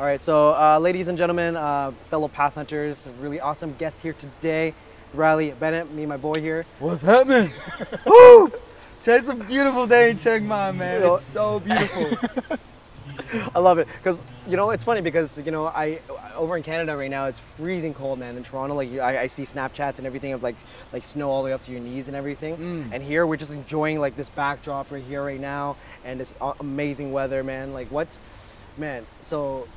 All right, so uh, ladies and gentlemen, uh, fellow path hunters, really awesome guest here today, Riley Bennett, me and my boy here. What's happening? Woo! It's a beautiful day in Chiang Mai, man. You know- It's so beautiful. I love it because you know it's funny because you know I over in Canada right now it's freezing cold, man. In Toronto, like I, I see Snapchats and everything of like like snow all the way up to your knees and everything. Mm. And here we're just enjoying like this backdrop right here right now and this amazing weather, man. Like what, man? So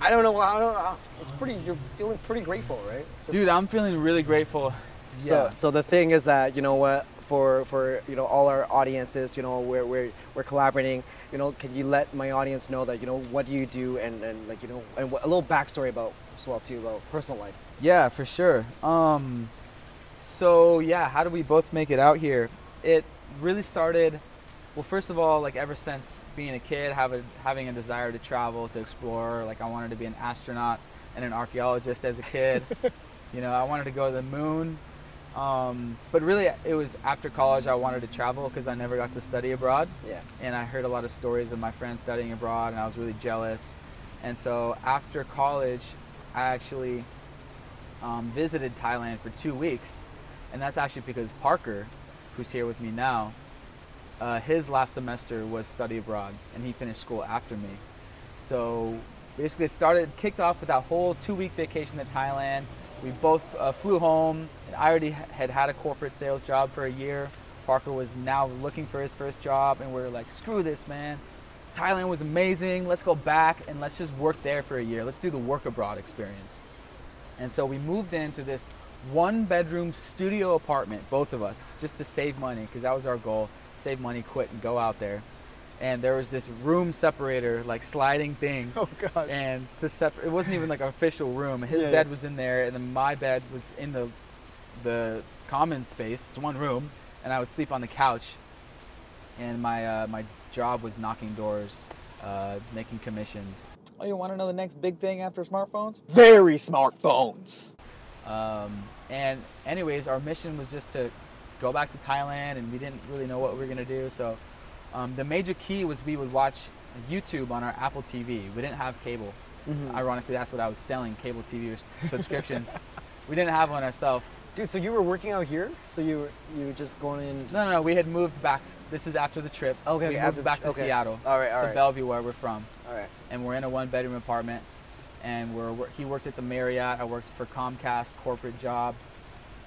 I don't know. I don't. know. It's pretty. You're feeling pretty grateful, right? Just- Dude, I'm feeling really grateful. So, Yeah. so the thing is that you know what for for you know all our audiences, you know we're we're, we're collaborating. You know, can you let my audience know that you know what do you do and, and like you know and a little backstory about as well too about personal life. Yeah, for sure. Um, so yeah, how do we both make it out here? It really started. Well, first of all, like ever since being a kid, have a, having a desire to travel, to explore. Like I wanted to be an astronaut and an archaeologist as a kid. you know, I wanted to go to the moon. Um, but really, it was after college I wanted to travel because I never got to study abroad Yeah. and I heard a lot of stories of my friends studying abroad, and I was really jealous. And so after college, I actually um, visited Thailand for two weeks, and that's actually because Parker, who's here with me now, uh, his last semester was study abroad, and he finished school after me. So basically, it started kicked off with that whole two-week vacation to Thailand. We both uh, flew home. I already had had a corporate sales job for a year. Parker was now looking for his first job, and we are like, "Screw this, man! Thailand was amazing. Let's go back and let's just work there for a year. Let's do the work abroad experience." And so we moved into this one-bedroom studio apartment, both of us, just to save money, because that was our goal: save money, quit, and go out there. And there was this room separator, like sliding thing Oh gosh. and it's the separ- it wasn't even like an official room. His Yeah, bed yeah. was in there, and then my bed was in the the common space. It's one room, and I would sleep on the couch. And my uh, my job was knocking doors, uh, making commissions. Oh, you want to know the next big thing after smartphones? Very smartphones. Um, and anyways, our mission was just to go back to Thailand, and we didn't really know what we were gonna do. So um, the major key was we would watch YouTube on our Apple TV. We didn't have cable. Mhm. Ironically, that's what I was selling cable TV subscriptions. we didn't have one ourselves. Dude, so you were working out here? So you were you were just going in? No, no, no. We had moved back. This is after the trip. Okay, we moved after back to okay. Seattle, All right, all to right, Bellevue, where we're from, all right. and we're in a one-bedroom apartment. And we're he worked at the Marriott. I worked for Comcast, corporate job,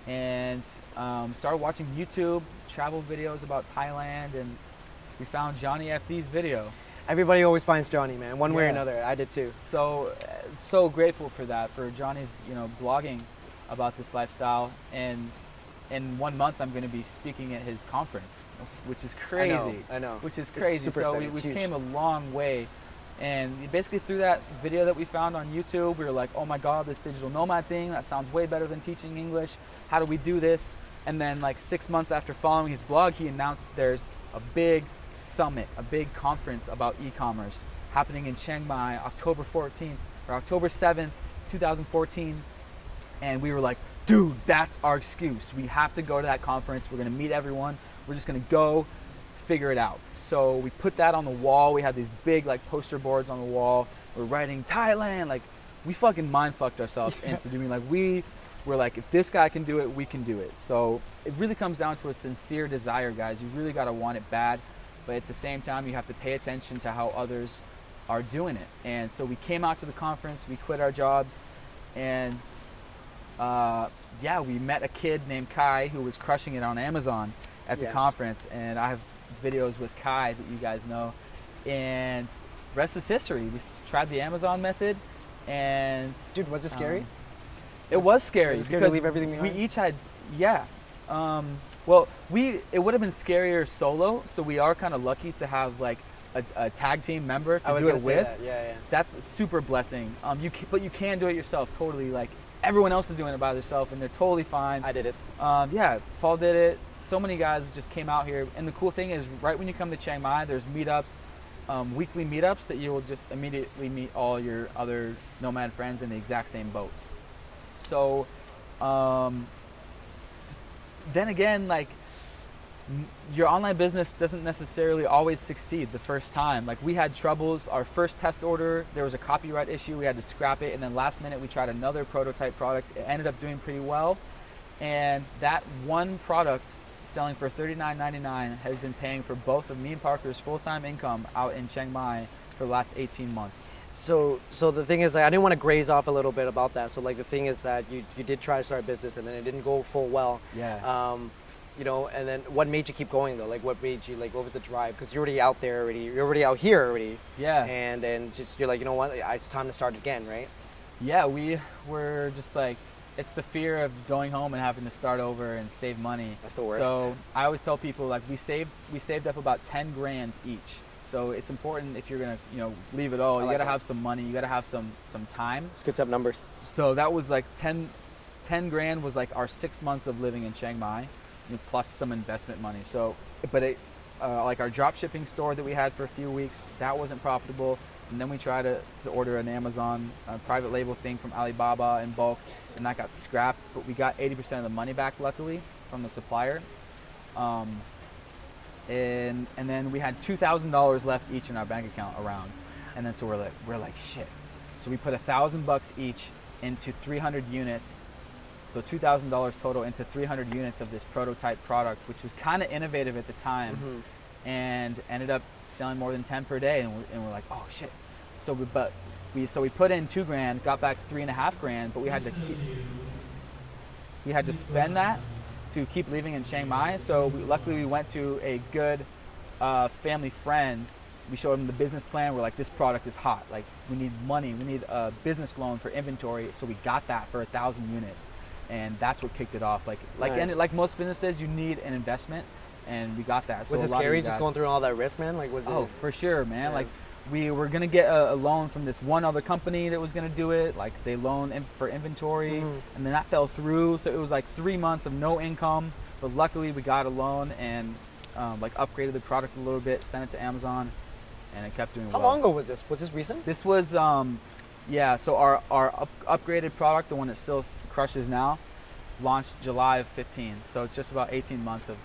and um, started watching YouTube travel videos about Thailand. And we found Johnny FD's video. Everybody always finds Johnny, man, one way or another. I did too. so uh, so grateful for that for johnny's you know blogging about this lifestyle and in one month i'm going to be speaking at his conference which is I know, crazy I know. which is crazy so we, exciting, we came a long way and basically through that video that we found on youtube we were like oh my god this digital nomad thing that sounds way better than teaching english how do we do this and then like six months after following his blog he announced there's a big summit a big conference about e-commerce happening in chiang mai october 14th or october 7th 2014 and we were like, dude, that's our excuse. We have to go to that conference. We're gonna meet everyone. We're just gonna go figure it out. So we put that on the wall. We had these big like poster boards on the wall. We're writing Thailand. Like we fucking mind fucked ourselves into doing like we were like, if this guy can do it, we can do it. So it really comes down to a sincere desire, guys. You really gotta want it bad, but at the same time, you have to pay attention to how others are doing it. And so we came out to the conference. We quit our jobs, and uh, yeah, we met a kid named Kai who was crushing it on Amazon at the Yes. conference, and I have videos with Kai that you guys know, and rest is history. We tried the Amazon method, and Dude, was it scary? um, it was scary. Was it scary to because leave everything We each had, yeah. Um, well, we it would have been scarier solo, so we are kind of lucky to have like a, a tag team member to do it with. that. Yeah, yeah. That's a super blessing. Um, you ca- but you can do it yourself totally. Like everyone else is doing it by themselves, and they're totally fine. I did it. Um, yeah, Paul did it. So many guys just came out here, and the cool thing is, right when you come to Chiang Mai, there's meetups, um, weekly meetups that you will just immediately meet all your other nomad friends in the exact same boat. So, um, then again, like your online business doesn't necessarily always succeed the first time. Like we had troubles. Our first test order, there was a copyright issue. We had to scrap it, and then last minute we tried another prototype product. It ended up doing pretty well, and that one product selling for $39.99 has been paying for both of me and Parker's full-time income out in Chiang Mai for the last 18 months. So, so the thing is, like, I didn't want to graze off a little bit about that. So, like, the thing is that you, you did try to start a business and then it didn't go full well. Yeah. Um, you know, and then what made you keep going though? Like, what made you like? What was the drive? Because you're already out there already. You're already out here already. Yeah. And and just you're like, you know what? It's time to start again, right? Yeah, we were just like, it's the fear of going home and having to start over and save money. That's the worst. So I always tell people like we saved we saved up about ten grand each. So it's important if you're gonna you know leave it all, I you like gotta that. have some money, you gotta have some some time. It's good to have numbers. So that was like 10, 10 grand was like our six months of living in Chiang Mai, plus some investment money. So, but it, uh, like our drop shipping store that we had for a few weeks, that wasn't profitable. And then we tried to, to order an Amazon uh, private label thing from Alibaba in bulk, and that got scrapped. But we got 80% of the money back, luckily, from the supplier. Um, and and then we had two thousand dollars left each in our bank account around, and then so we're like we're like shit. So we put a thousand bucks each into 300 units, so two thousand dollars total into 300 units of this prototype product, which was kind of innovative at the time, Mhm. and ended up selling more than 10 per day, and we're, and we're like oh shit. So we but we so we put in two grand, got back three and a half grand, but we had to keep we had to spend that to keep living in Chiang Mai. So we, luckily we went to a good uh, family friend. We showed him the business plan. We're like, this product is hot. Like we need money. We need a business loan for inventory. So we got that for a thousand units, and that's what kicked it off. Like like Nice. any, like most businesses, you need an investment, and we got that. So was it scary just going through all that risk, man? Like, was Oh, it? for sure, man. Yeah. Like we were gonna get a, a loan from this one other company that was gonna do it. Like they loaned in, for inventory, Mhm. and then that fell through. So it was like three months of no income. But luckily, we got a loan and um, like upgraded the product a little bit, sent it to Amazon, and it kept doing well. How well. long ago was this? Was this recent? This was, um, yeah. So our our up, upgraded product, the one that still crushes now, launched July of 15. So it's just about 18 months of,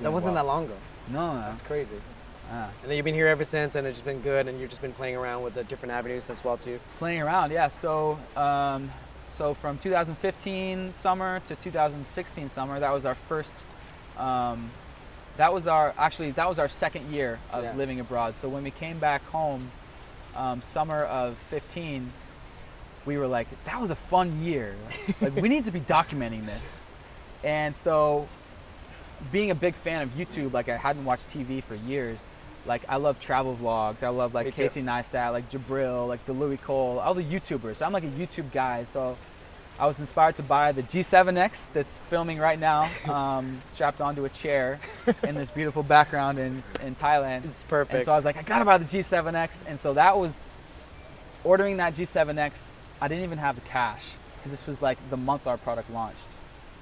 That wasn't well. that long ago. No, no. That's crazy. Ah. And then you've been here ever since, and it's just been good, and you've just been playing around with the different avenues as well too. playing around yeah so um, so from 2015 summer to 2016 summer that was our first um, that was our actually that was our second year of Yeah. living abroad so when we came back home um, summer of 15 we were like that was a fun year like we need to be documenting this and so being a big fan of youtube like i hadn't watched tv for years like i love travel vlogs i love like casey neistat like jabril like the louis cole all the youtubers so i'm like a youtube guy so i was inspired to buy the g7x that's filming right now um, strapped onto a chair in this beautiful background in, in thailand It's perfect. and so I was like, I gotta buy the G7X. And so that was ordering that G7X. I didn't even have the cash because this was like the month our product launched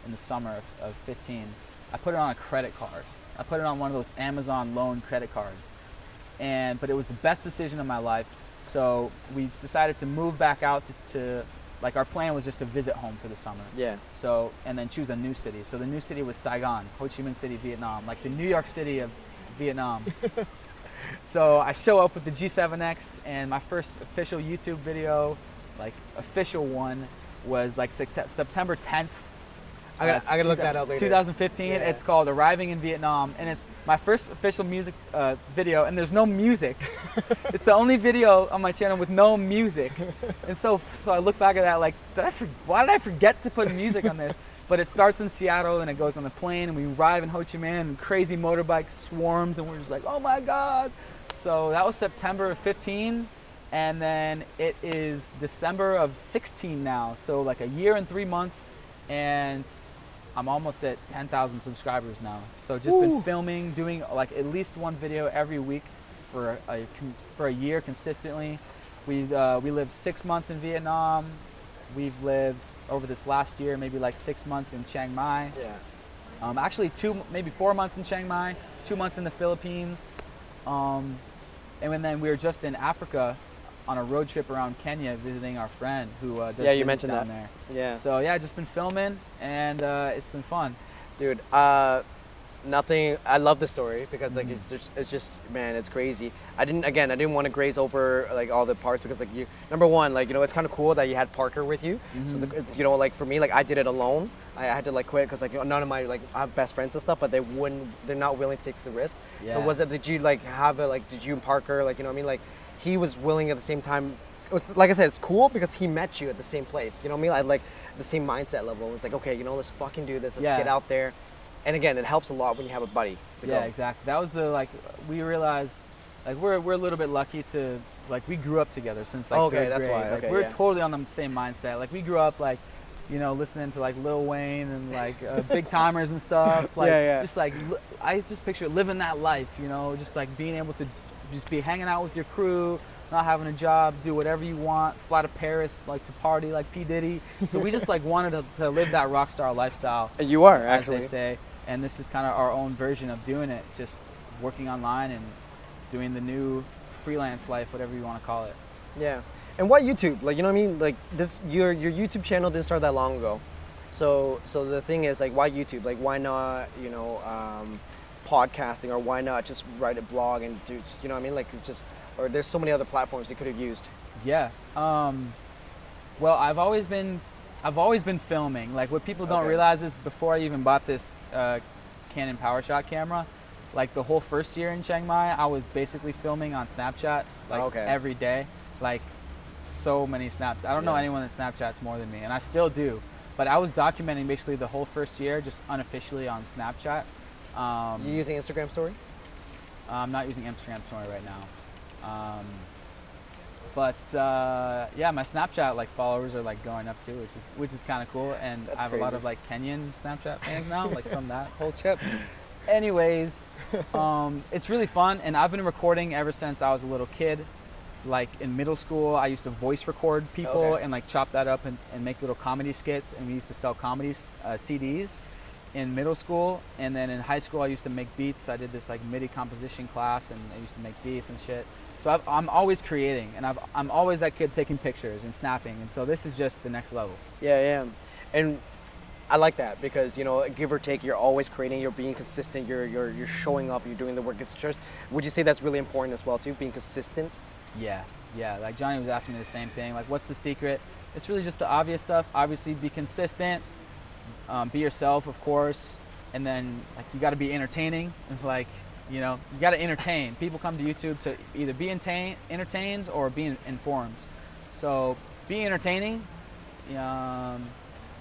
in the summer of, of 15. I put it on a credit card. I put it on one of those Amazon loan credit cards. And but it was the best decision of my life. So we decided to move back out to, to like our plan was just to visit home for the summer. yeah. So, and then choose a new city. So the new city was Saigon, Ho Chi Minh City, Vietnam, like the New York City of Vietnam. so I show up with the G7X, and my first official YouTube video, like official one, was like September 10th. I gotta, I gotta look that up later. 2015. Yeah. It's called Arriving in Vietnam, and it's my first official music uh, video. And there's no music. it's the only video on my channel with no music. And so, so I look back at that like, did I? For, why did I forget to put music on this? But it starts in Seattle and it goes on the plane, and we arrive in Ho Chi Minh, and crazy motorbike swarms, and we're just like, oh my god. So that was September of 15. And then it is December of 16 now. So like a year and three months. And I'm almost at 10,000 subscribers now. So just Woo. been filming, doing like at least one video every week for a for a year consistently. We uh, we lived six months in Vietnam. We've lived over this last year maybe like six months in Chiang Mai. Yeah. Um, actually, two maybe four months in Chiang Mai, two months in the Philippines, um, and then we were just in Africa on a road trip around Kenya visiting our friend who uh, does Yeah, you mentioned down that. there. Yeah. So yeah, just been filming and uh, it's been fun. Dude, uh, nothing. I love the story because like Mm. it's just, it's just man, it's crazy. I didn't again. I didn't want to graze over like all the parts because like you number one like you know it's kind of cool that you had Parker with you. So Mm-hmm. the, you know like for me like I did it alone. I, had to like quit because like none of my like I have best friends and stuff, but they wouldn't. They're not willing to take the risk. So was it? Did you like have a like? Did you and Parker like you know what I mean like he was willing at the same time. It was like I said, it's cool because he met you at the same place. You know what I mean? I like the same mindset level. It was like okay, you know, let's fucking do this. Let's Yeah. get out there. And again, it helps a lot when you have a buddy. To Yeah, go. exactly. That was the like we realized like we're we're a little bit lucky to like we grew up together since like Okay, third that's grade. why, Like, okay, we're yeah. totally on the same mindset. Like we grew up like you know listening to like Lil Wayne and like uh, big timers and stuff. Like Yeah, yeah. just like li- I just picture living that life. You know, just like being able to just be hanging out with your crew. Not having a job, do whatever you want, fly to Paris, like to party like P Diddy. So we just like wanted to, to live that rock star lifestyle And you are as actually. they say. And this is kind of our own version of doing it, just working online and doing the new freelance life, whatever you want to call it. Yeah. And why YouTube? Like you know what I mean? Like this your your YouTube channel didn't start that long ago. So so the thing is like why YouTube? Like why not, you know, um, podcasting or why not just write a blog and do you know what I mean? Like it's just or there's so many other platforms you could have used. Yeah. Um, well, I've always been, I've always been filming. Like what people don't Okay. realize is before I even bought this uh, Canon PowerShot camera, like the whole first year in Chiang Mai, I was basically filming on Snapchat like Okay. every day, like so many snaps. I don't know anyone that Snapchats more than me, and I still do. But I was documenting basically the whole first year just unofficially on Snapchat. Um, You using Instagram story? I'm not using Instagram Story right now. Um, but uh, yeah, my Snapchat like followers are like going up too, which is which is kind of cool. And That's I have a lot of like Kenyan Snapchat fans now, like from that whole trip. Anyways, um, it's really fun, and I've been recording ever since I was a little kid. Like in middle school, I used to voice record people Okay. and like chop that up and, and make little comedy skits, and we used to sell comedy uh, CDs in middle school, and then in high school I used to make beats. I did this like MIDI composition class, and I used to make beats and shit. So I've, I'm always creating, and I've, I'm always that kid taking pictures and snapping, and so this is just the next level. Yeah, yeah. And I like that because you know, give or take, you're always creating. You're being consistent. You're you're you're showing up. You're doing the work. It's just. Would you say that's really important as well too? Being consistent. Yeah, yeah. Like Johnny was asking me the same thing. Like, what's the secret? It's really just the obvious stuff. Obviously, be consistent. Um, be yourself, of course, and then like you got to be entertaining. It's like you know you got to entertain. People come to YouTube to either be entertain, entertained or be informed. So be entertaining. Um,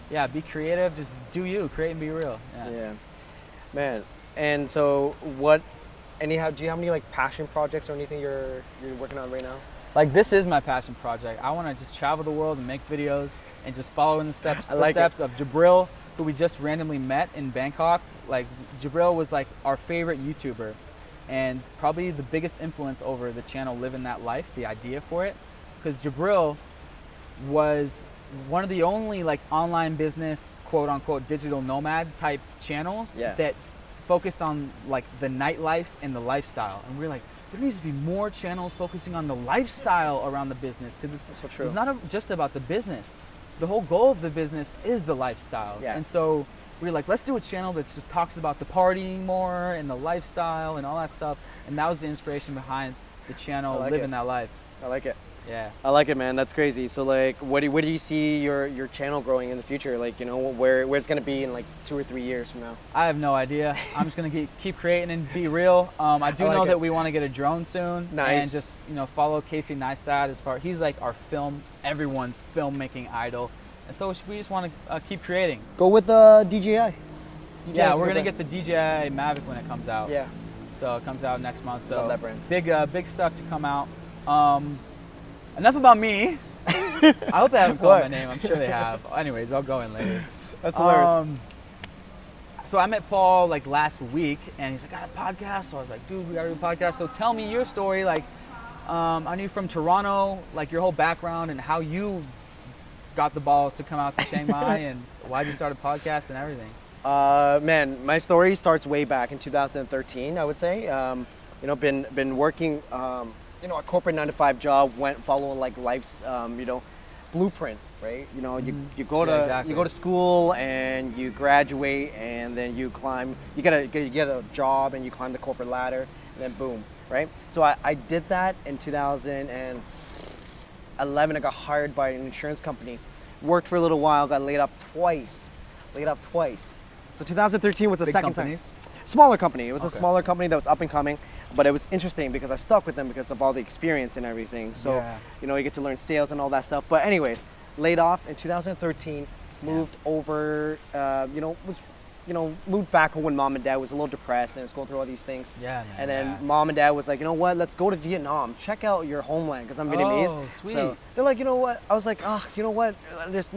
yeah, be creative. Just do you. Create and be real. Yeah. Yeah, man. And so, what? Anyhow, do you have any like passion projects or anything you're you're working on right now? Like this is my passion project. I want to just travel the world and make videos and just follow in the steps, like footsteps of Jabril, who we just randomly met in Bangkok. Like Jabril was like our favorite YouTuber, and probably the biggest influence over the channel Living That Life, the idea for it, because Jabril was one of the only like online business quote unquote digital nomad type channels Yeah. that focused on like the nightlife and the lifestyle and we are like there needs to be more channels focusing on the lifestyle around the business because it's, so it's not a, just about the business the whole goal of the business is the lifestyle Yeah. and so we are like let's do a channel that just talks about the partying more and the lifestyle and all that stuff and that was the inspiration behind the channel like living it. that life I like it. Yeah I like it, man. That's crazy. So, like, what do, where do you see your, your channel growing in the future? Like, you know, where where it's gonna be in like two or three years from now? I have no idea. I'm just gonna keep, keep creating and be real. Um, I do I like know it. that we want to get a drone soon, Nice. and just you know follow Casey Neistat as far. He's like our film, everyone's filmmaking idol, and so we just want to uh, keep creating. Go with the DJI. yeah, we're gonna get the DJI Mavic when it comes out. Yeah. So it comes out next month. So Love that brand. big uh, big stuff to come out. Um, enough about me. I hope they haven't called my name. I'm sure they have. Anyways, I'll go in later. That's hilarious. Um, so I met Paul like last week, and he's like, "I "Got a podcast." So I was like, "Dude, we got to do a podcast." So tell me your story. Like, um, I knew from Toronto, like your whole background and how you got the balls to come out to Chiang Mai and why'd you started a podcast and everything. Uh, man, my story starts way back in 2013. I would say. Um, you know, been been working. Um, you know, a corporate nine to five job. Went following like life's. Um, you know, blueprint, right? You know, you, Mhm. you go to Yeah, exactly. you go to school and you graduate and then you climb. You get a you get a job and you climb the corporate ladder and then boom, right? So I, I did that in 2011. I got hired by an insurance company. Worked for a little while, got laid off twice. Laid off twice. So 2013 was the Big second companies? time. Smaller company. It was a smaller company that was up and coming, but it was interesting because I stuck with them because of all the experience and everything. So, Yeah. you know, you get to learn sales and all that stuff. But anyways, laid off in 2013, moved over, uh, you know, was, you know, moved back home when mom and dad was a little depressed and was going through all these things. Yeah, man, And then yeah. mom and dad was like, you know what, let's go to Vietnam, check out your homeland because I'm Vietnamese. Oh, So sweet. they're like, you know what? I was like, ah, you know what? There's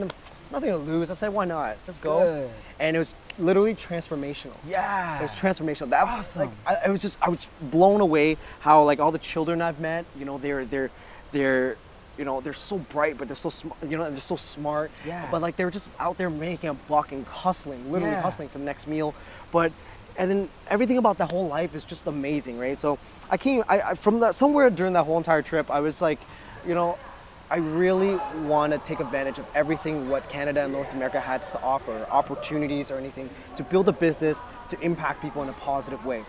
nothing to lose. I said, why not? Just go. Good. And it was literally transformational. Yeah. It was transformational. That was like I, I was just I was blown away how like all the children I've met, you know, they're they're they're you know they're so bright, but they're so smart. You know, they're so smart. Yeah. But like they were just out there making a buck and hustling, literally Yeah. hustling for the next meal. But and then everything about that whole life is just amazing, right? So I came I, I from the somewhere during that whole entire trip, I was like, you know. I really want to take advantage of everything what Canada and North America has to offer, opportunities or anything, to build a business, to impact people in a positive way.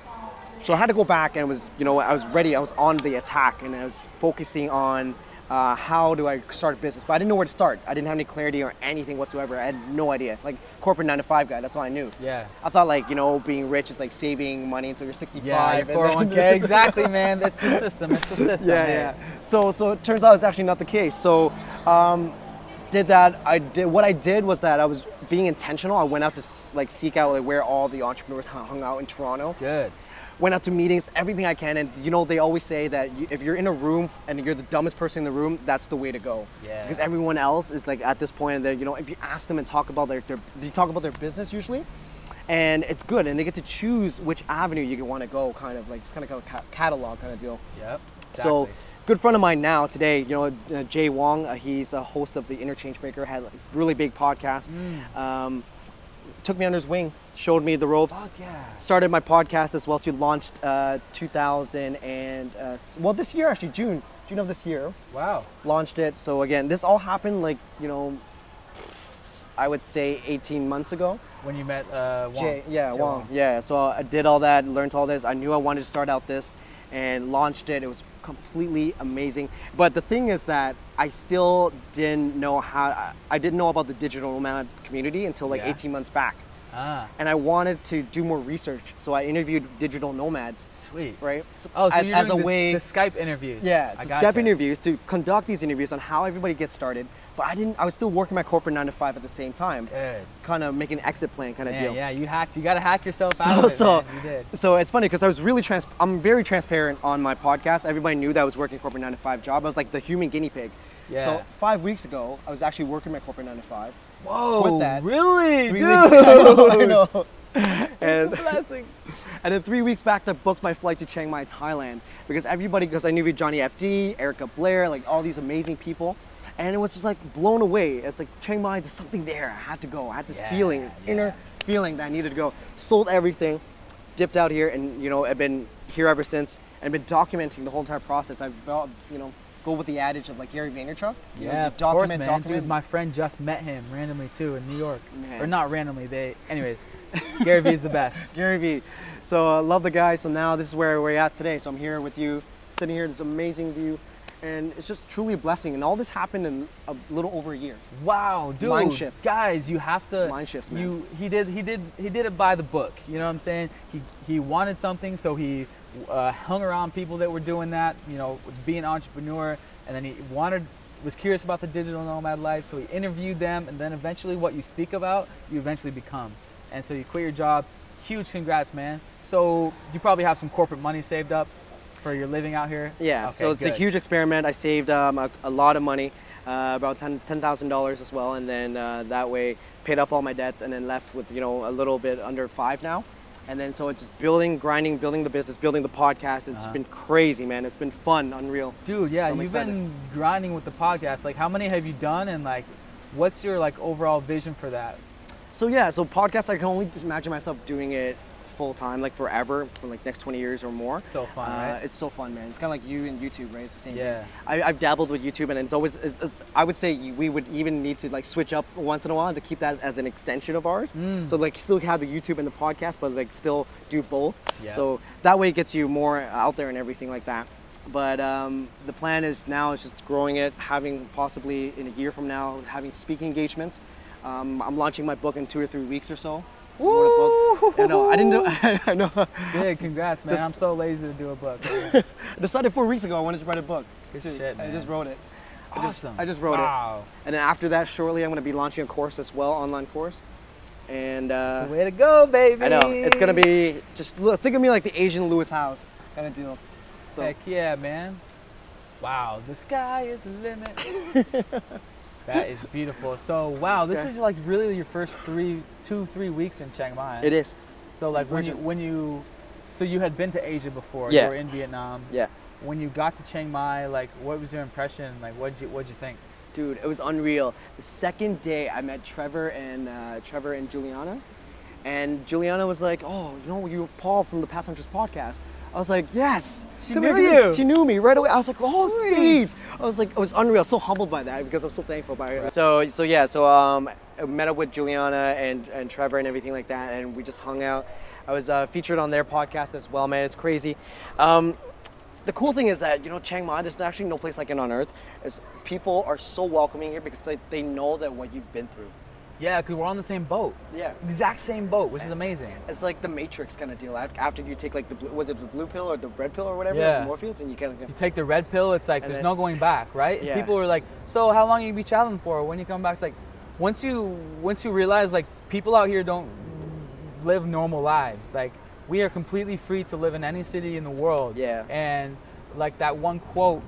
So I had to go back and was, you know, I was ready. I was on the attack and I was focusing on uh, how do I start a business. But I didn't know where to start. I didn't have any clarity or anything whatsoever. I had no idea. Like corporate nine to five guy, that's all I knew. Yeah. I thought like, you know, being rich is like saving money until you're 65. Yeah, and your then- 401k. exactly, man. That's the system. It's the system. yeah, yeah. So, so it turns out it's actually not the case. So, um, did that. I did what I did was that I was being intentional. I went out to like seek out like where all the entrepreneurs hung out in Toronto. Good. Went out to meetings, everything I can, and you know they always say that if you're in a room and you're the dumbest person in the room, that's the way to go. Yeah. Because everyone else is like at this and that you know if you ask them and talk about their, their you talk about their business usually, and it's good, and they get to choose which avenue you want to go, kind of like it's kind of like a ca- catalog kind of deal. Yep. So, good friend of mine now today, you know, uh, Jay Wong. Uh, he's a host of the Interchange Maker. Had a really big podcast. Mm. Um, took me under his wing, showed me the ropes. Yeah. Started my podcast as well. To launched uh, 2000 and uh, well this year actually June June of this year Wow. launched it. So again, this all happened like you know, I would say 18 months ago. When you met uh, Wong. Jay, yeah, Jay Wong. Yeah, so I did all that, learned all this. I knew I wanted to start out this and launched it. It was completely amazing. But the thing is that I still didn't know how, I- I didn't know about the digital nomad community until like Yeah. 18 months back. Ah, And I wanted to do more research. So I interviewed digital nomads, sweet. right? So Oh, so as, you're as a doing this- way. the Skype interviews. Yeah, I to gotcha. Skype interviews to conduct these interviews on how everybody gets started. But I didn't. I was still working my corporate nine to five at the same time, Good. kind of making an exit plan kind of deal. yeah, you hacked. You gotta hack yourself So, out of it, so, man. You did. so it's funny because I was really trans. I'm very transparent on my podcast. Everybody knew that I was working corporate nine to five job. I was like the human guinea pig. Yeah. So five weeks ago, I was actually working my corporate nine to five. Whoa. Quit that. Really, dude? I know, I know. It's And, a blessing. and then three weeks back, I booked my flight to Chiang Mai, Thailand, because everybody, because I knew Johnny FD, Erica Blair, like all these amazing people, and it was just like blown away. It's like Chiang Mai, there's something there. I had to go. I had this Yeah, feeling, this yeah. inner feeling that I needed to go. Sold everything, dipped out here, and you know I've been here ever since, and been documenting the whole entire process. I've developed, you know, go with the adage of like Gary Vaynerchuk. you know, Yeah, of document, course, man. document. Dude, my friend just met him randomly too in New York, Man. or not randomly. They, anyways, Gary Vee is the best. Gary Vee. So uh, love the guy. So now this is where we're at today. So I'm here with you, sitting here, this amazing view, and it's just truly a blessing. And all this happened in a little over a year. Wow, dude. Mind shifts. Guys, you have to Mind shifts, man. You he did he did he did it by the book. You know what I'm saying? He he wanted something, so he uh, hung around people that were doing that. You know, being an entrepreneur, and then he wanted was curious about the digital nomad life, so he interviewed them, and then eventually, what you speak about, you eventually become. And so you quit your job. Huge congrats, man. So you probably have some corporate money saved up for your living out here. Yeah. Okay, so it's a huge experiment. I saved um, a, a lot of money, uh, about ten thousand dollars as well, and then uh, that way paid off all my debts, and then left with you know a little bit under five now. And then so it's building, grinding, building the business, building the podcast. It's Uh-huh. been crazy, man. It's been fun, unreal. Dude, yeah, so you've excited. been grinding with the podcast. Like, how many have you done, and like, what's your like overall vision for that? So yeah, so podcast I can only imagine myself doing it full time, like forever, for like next 20 years or more. So fun, Uh, right? It's so fun, man. It's kind of like you and YouTube, right? It's the same Yeah. thing. I, I've dabbled with YouTube, and it's always. It's, it's, I would say we would even need to like switch up once in a while to keep that as an extension of ours. Mm. So like still have the YouTube and the podcast, but like still do both. Yeah. So that way it gets you more out there and everything like that. But um, the plan is now is just growing it, having possibly in a year from now having speaking engagements. Um, I'm launching my book in two or three weeks or so. I wrote a book. I know. I didn't do. I know. Big congrats, man. This- I'm so lazy to do a book. I decided four weeks ago I wanted to write a book. Good shit, I just wrote it. I just, awesome. I just wrote it. wow. And then after that, shortly, I'm going to be launching a course as well, online course. And uh, The way to go, baby. I know it's going to be just think of me like the Asian Lewis Howes kind of deal. So Heck yeah, man. Wow, the sky is the limit. that is beautiful. So wow, this is like really your first three, two, three weeks in Chiang Mai. it is. So like when you when you, so you had been to Asia before. Yeah. You were in Vietnam. Yeah. When you got to Chiang Mai, like what was your impression? Like what did you what did you think? Dude, it was unreal. The second day, I met Trevor and uh, Trevor and Juliana, and Juliana was like, "Oh, you know, you Paul from the Path Hunters podcast." I was like, "Yes." She Come knew here, you. She knew me right away. I was like, "Oh, Sweet. sweet." I was like, I was unreal, so humbled by that because I'm so thankful by her. So, so yeah, so um, I met up with Juliana and and Trevor and everything like that, and we just hung out. I was uh, featured on their podcast as well, man. It's crazy. Um, the cool thing is that you know Chiang Mai, there's actually no place like it on earth. It's, people are so welcoming here because they, they know that what you've been through. Yeah, because we're on the same boat. Yeah. Exact same boat, which is amazing. It's like the Matrix kind of deal. After you take like the blue, was it the blue pill or the red pill or whatever, Yeah. Morpheus, and you kind You take the red pill, it's like there's then- no going back, right? And Yeah. People are like, "So how long you be traveling for? When you come back?" It's like once you once you realize like people out here don't live normal lives. Like we are completely free to live in any city in the world. Yeah. And like that one quote,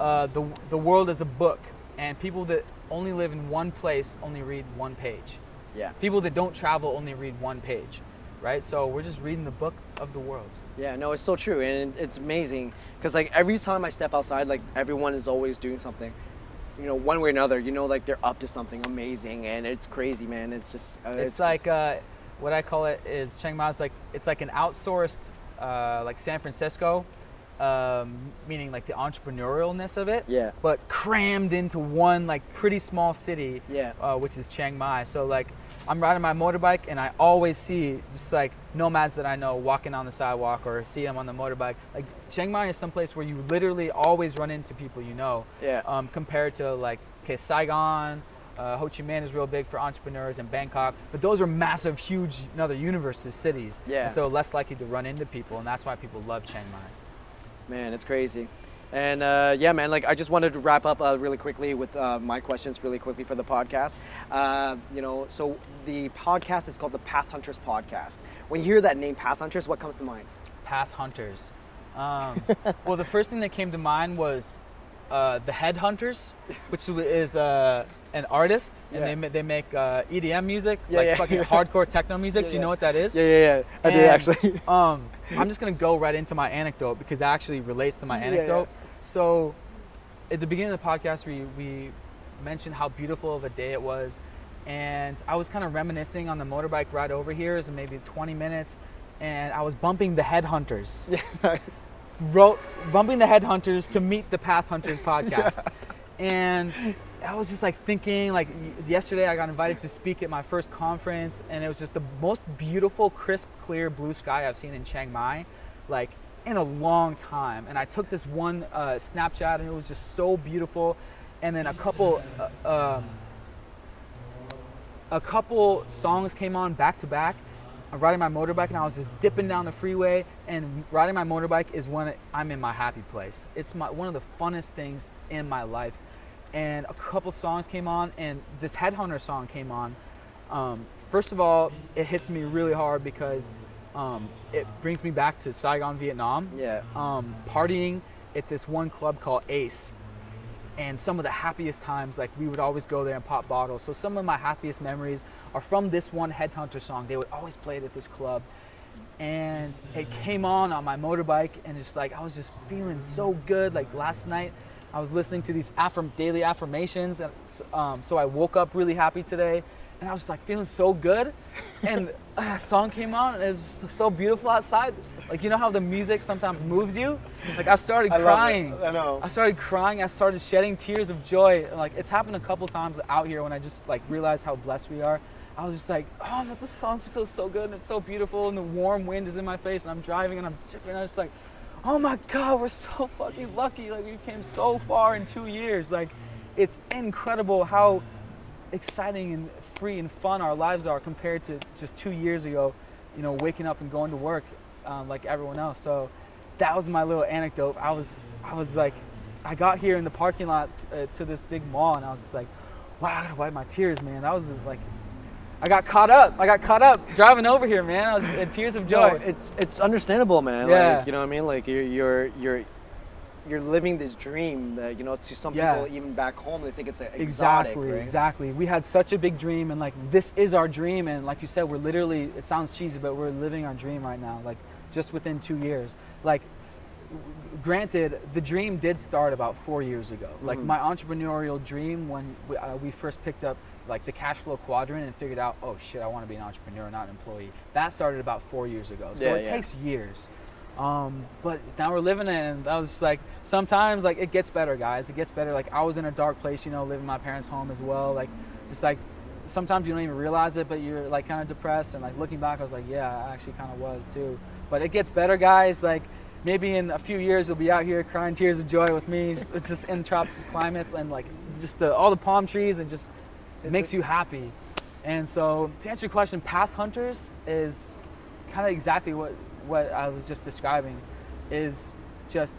uh, the the world is a book, and people that only live in one place only read one page. yeah, People that don't travel only read one page, right? So we're just reading the book of the world. yeah. No, it's so true, and it's amazing because like every time I step outside, like everyone is always doing something. You know, one way or another, you know, like they're up to something amazing, and it's crazy, man. It's just uh, It's like uh, what I call it is Chiang Mai is like it's like an outsourced uh, like San Francisco, um, meaning like the entrepreneurialness of it. Yeah. But crammed into one like pretty small city. Yeah. Uh, which is Chiang Mai. So like I'm riding my motorbike and I always see just like nomads that I know walking on the sidewalk or see them on the motorbike. Like Chiang Mai is someplace where you literally always run into people you know. Yeah. Um, compared to like okay Saigon. Uh, Ho Chi Minh is real big for entrepreneurs and Bangkok, but those are massive, huge, another universes, cities. Yeah. And so less likely to run into people, and that's why people love Chiang Mai. Man, it's crazy. And uh, yeah, man, like I just wanted to wrap up uh, really quickly with uh, my questions really quickly for the podcast. Uh, you know, so the podcast is called the Path Hunters Podcast. When you hear that name, Path Hunters, what comes to mind? Path hunters. Um, well, the first thing that came to mind was uh, the Headhunterz, which is uh, an artist, and Yeah. they, they make uh, EDM music, Yeah, like yeah. fucking hardcore techno music. Do you know what that is? Yeah, yeah, yeah. I did actually. um, I'm just gonna go right into my anecdote because that actually relates to my anecdote. So, at the beginning of the podcast, we we mentioned how beautiful of a day it was, and I was kind of reminiscing on the motorbike ride over here, is maybe 20 minutes, and I was bumping the Headhunterz, yeah. wrote bumping the Headhunterz to meet the Path Hunters podcast, and I was just like thinking, like yesterday, I got invited to speak at my first conference, and it was just the most beautiful, crisp, clear blue sky I've seen in Chiang Mai, like in a long time. And I took this one uh, Snapchat, and it was just so beautiful. And then a couple, uh, um, a couple songs came on back to back. I'm riding my motorbike and I was just dipping down the freeway. And riding my motorbike is when I'm in my happy place. It's my one of the funnest things in my life. And a couple songs came on, and this Headhunter song came on. Um, first of all, it hits me really hard because um, it brings me back to Saigon, Vietnam. Yeah. Um, partying at this one club called Ace and some of the happiest times like we would always go there and pop bottles so some of my happiest memories are from this one headhunter song they would always play it at this club and it came on on my motorbike and it's like i was just feeling so good like last night i was listening to these affirm- daily affirmations and um, so i woke up really happy today and I was like feeling so good, and a song came on, and it was so beautiful outside. Like you know how the music sometimes moves you. Like I started I crying. I know. I started crying. I started shedding tears of joy. Like it's happened a couple times out here when I just like realized how blessed we are. I was just like, oh, this song feels so good and it's so beautiful and the warm wind is in my face and I'm driving and I'm dripping. I was just like, oh my God, we're so fucking lucky. Like we've came so far in two years. Like it's incredible how exciting and free and fun our lives are compared to just two years ago, you know, waking up and going to work um, like everyone else. So that was my little anecdote. I was, I was like, I got here in the parking lot uh, to this big mall and I was like, wow, I gotta wipe my tears, man. That was like, I got caught up. I got caught up driving over here, man. I was in tears of joy. No, it's it's understandable, man. Yeah. Like, you know what I mean? Like you're you're you're you're living this dream that you know to some Yeah. people even back home they think it's exotic, exactly right? exactly we had such a big dream and like this is our dream and like you said we're literally it sounds cheesy but we're living our dream right now like just within two years like granted the dream did start about four years ago like Mhm. my entrepreneurial dream when we, uh, we first picked up like the cash flow quadrant and figured out oh shit i want to be an entrepreneur not an employee that started about four years ago so Yeah, it yeah. takes years um, but now we're living it, and I was just like, sometimes like it gets better, guys. It gets better. Like I was in a dark place, you know, living my parents' home as well. Like, just like sometimes you don't even realize it, but you're like kind of depressed. And like looking back, I was like, yeah, I actually kind of was too. But it gets better, guys. Like maybe in a few years you'll be out here crying tears of joy with me, just in tropical climates and like just the all the palm trees and just it makes you happy. And so to answer your question, Path Hunters is kind of exactly what what I was just describing is just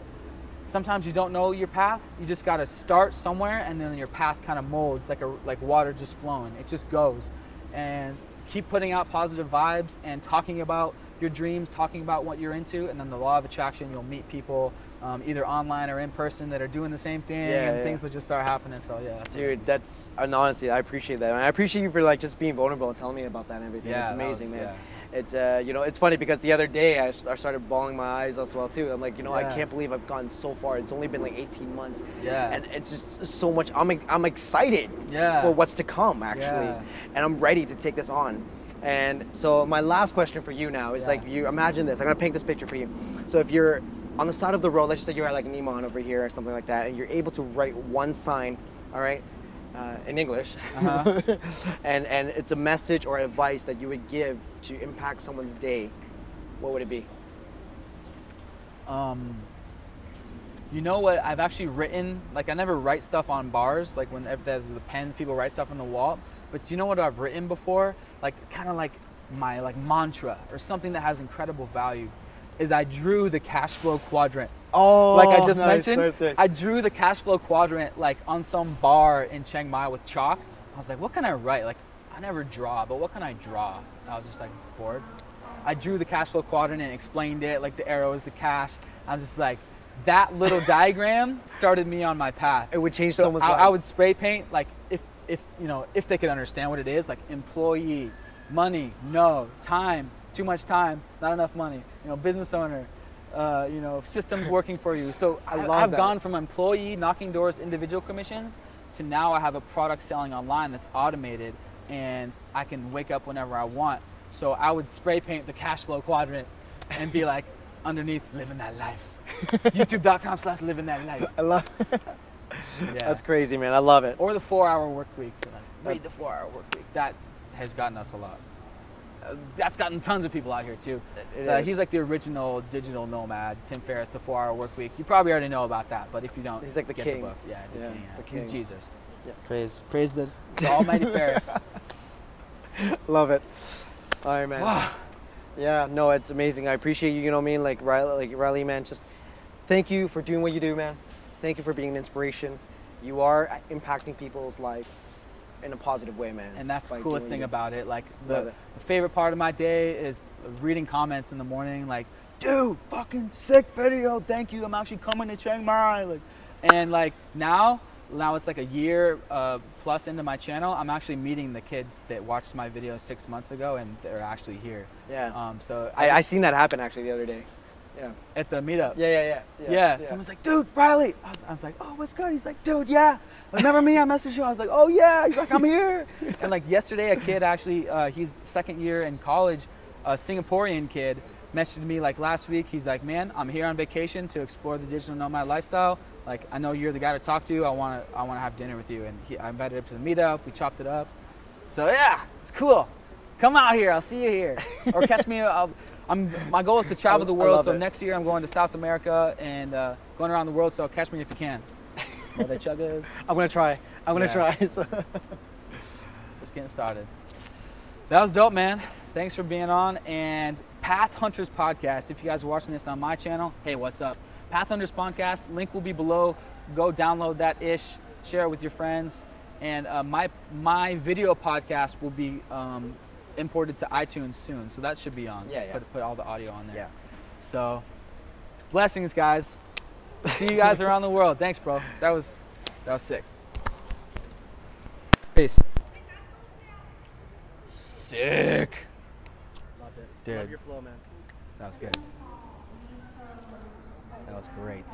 sometimes you don't know your path. You just got to start somewhere and then your path kind of molds like a like water just flowing. It just goes. And keep putting out positive vibes and talking about your dreams, talking about what you're into and then the law of attraction, you'll meet people um, either online or in person that are doing the same thing Yeah, and yeah. things will just start happening. So yeah, that's Dude, that's and honestly, I appreciate that. And I appreciate you for like just being vulnerable and telling me about that and everything. Yeah, it's amazing, was- man. yeah. It's uh, you know, it's funny because the other day I, I started bawling my eyes as well too. I'm like, you know, I can't believe I've gone so far. It's only been like 18 months. Yeah. And it's just so much. I'm I'm excited Yeah. for what's to come actually, Yeah. and I'm ready to take this on. And so my last question for you now is Yeah. like, you imagine this. I'm gonna paint this picture for you. So if you're on the side of the road, let's just say you're at like Nimman over here or something like that, and you're able to write one sign, all right, uh, in English, Uh-huh. and and it's a message or advice that you would give to impact someone's day, what would it be? Um, you know what? I've actually written like I never write stuff on bars like when if there's the pens people write stuff on the wall. But do you know what I've written before? Like kind of like my like mantra or something that has incredible value. Is I drew the cash flow quadrant. Oh, Like I just nice, mentioned, nice, nice. I drew the cash flow quadrant like on some bar in Chiang Mai with chalk. I was like, what can I write? Like I never draw, but what can I draw? I was just like bored. I drew the cash flow quadrant and explained it, like the arrows, the cash. I was just like, that little diagram started me on my path. It would change so someone's I, life. I would spray paint like if if you know if they could understand what it is, like employee, money, no, time, too much time, not enough money. You know, business owner, uh, you know, systems working for you. So I have gone from employee knocking doors, individual commissions, to now I have a product selling online that's automated, and I can wake up whenever I want. So I would spray paint the cash flow quadrant and be like, underneath, living that life. YouTube.com slash living that life. I love. Yeah. That's crazy, man. I love it. Or the four hour work week. Read the four hour work week. That has gotten us a lot. That's gotten tons of people out here too. It Uh, he's like the original digital nomad, Tim Ferriss, the four hour work week. You probably already know about that, but if you don't, He's like the get king. the book. Yeah, the Yeah, king. the king. He's Jesus. Yeah. Praise, praise the, the Almighty Ferriss. Love it. All right, man. Yeah, no, it's amazing. I appreciate you. You know what I mean? Like Riley, like Riley, man. Just thank you for doing what you do, man. Thank you for being an inspiration. You are impacting people's life in a positive way, man. And that's the coolest thing you. about it. Like the, it. favorite part of my day is reading comments in the morning, like, dude, fucking sick video, thank you. I'm actually coming to Chiang Mai. Like, and like now, now it's like a year uh, plus into my channel. I'm actually meeting the kids that watched my video six months ago, and they're actually here. Yeah. Um, so I, I just- seen that happen actually the other day. Yeah. at the meetup. Yeah, yeah, yeah. Yeah. Someone's like, dude, Riley. I was, I was like, oh, what's good? He's like, dude, yeah. Remember me? I messaged you. I was like, oh yeah. He's like, I'm here. and like yesterday, a kid actually, uh, he's second year in college, a Singaporean kid, messaged me like last week. He's like, man, I'm here on vacation to explore the digital nomad lifestyle. Like, I know you're the guy to talk to. I want to, I want to have dinner with you. And he, I invited him to the meetup. We chopped it up. So yeah, it's cool. Come out here. I'll see you here. Or catch me. I'll, I'm, my goal is to travel the world. So it. next year I'm going to South America and uh, going around the world. So catch me if you can. Well, the chuggas. I'm gonna try. I'm gonna Yeah. try. So- Just getting started. That was dope, man. Thanks for being on. And Path Hunters Podcast. If you guys are watching this on my channel, hey, what's up? Path Hunters Podcast. Link will be below. Go download that ish. Share it with your friends. And uh, my my video podcast will be um, imported to iTunes soon, so that should be on. Yeah, yeah. Put, put all the audio on there. yeah. So, blessings, guys. See you guys around the world. Thanks, bro. That was that was sick. Peace. Sick. Loved it. Dude. Love your flow, man. That was good. That was great.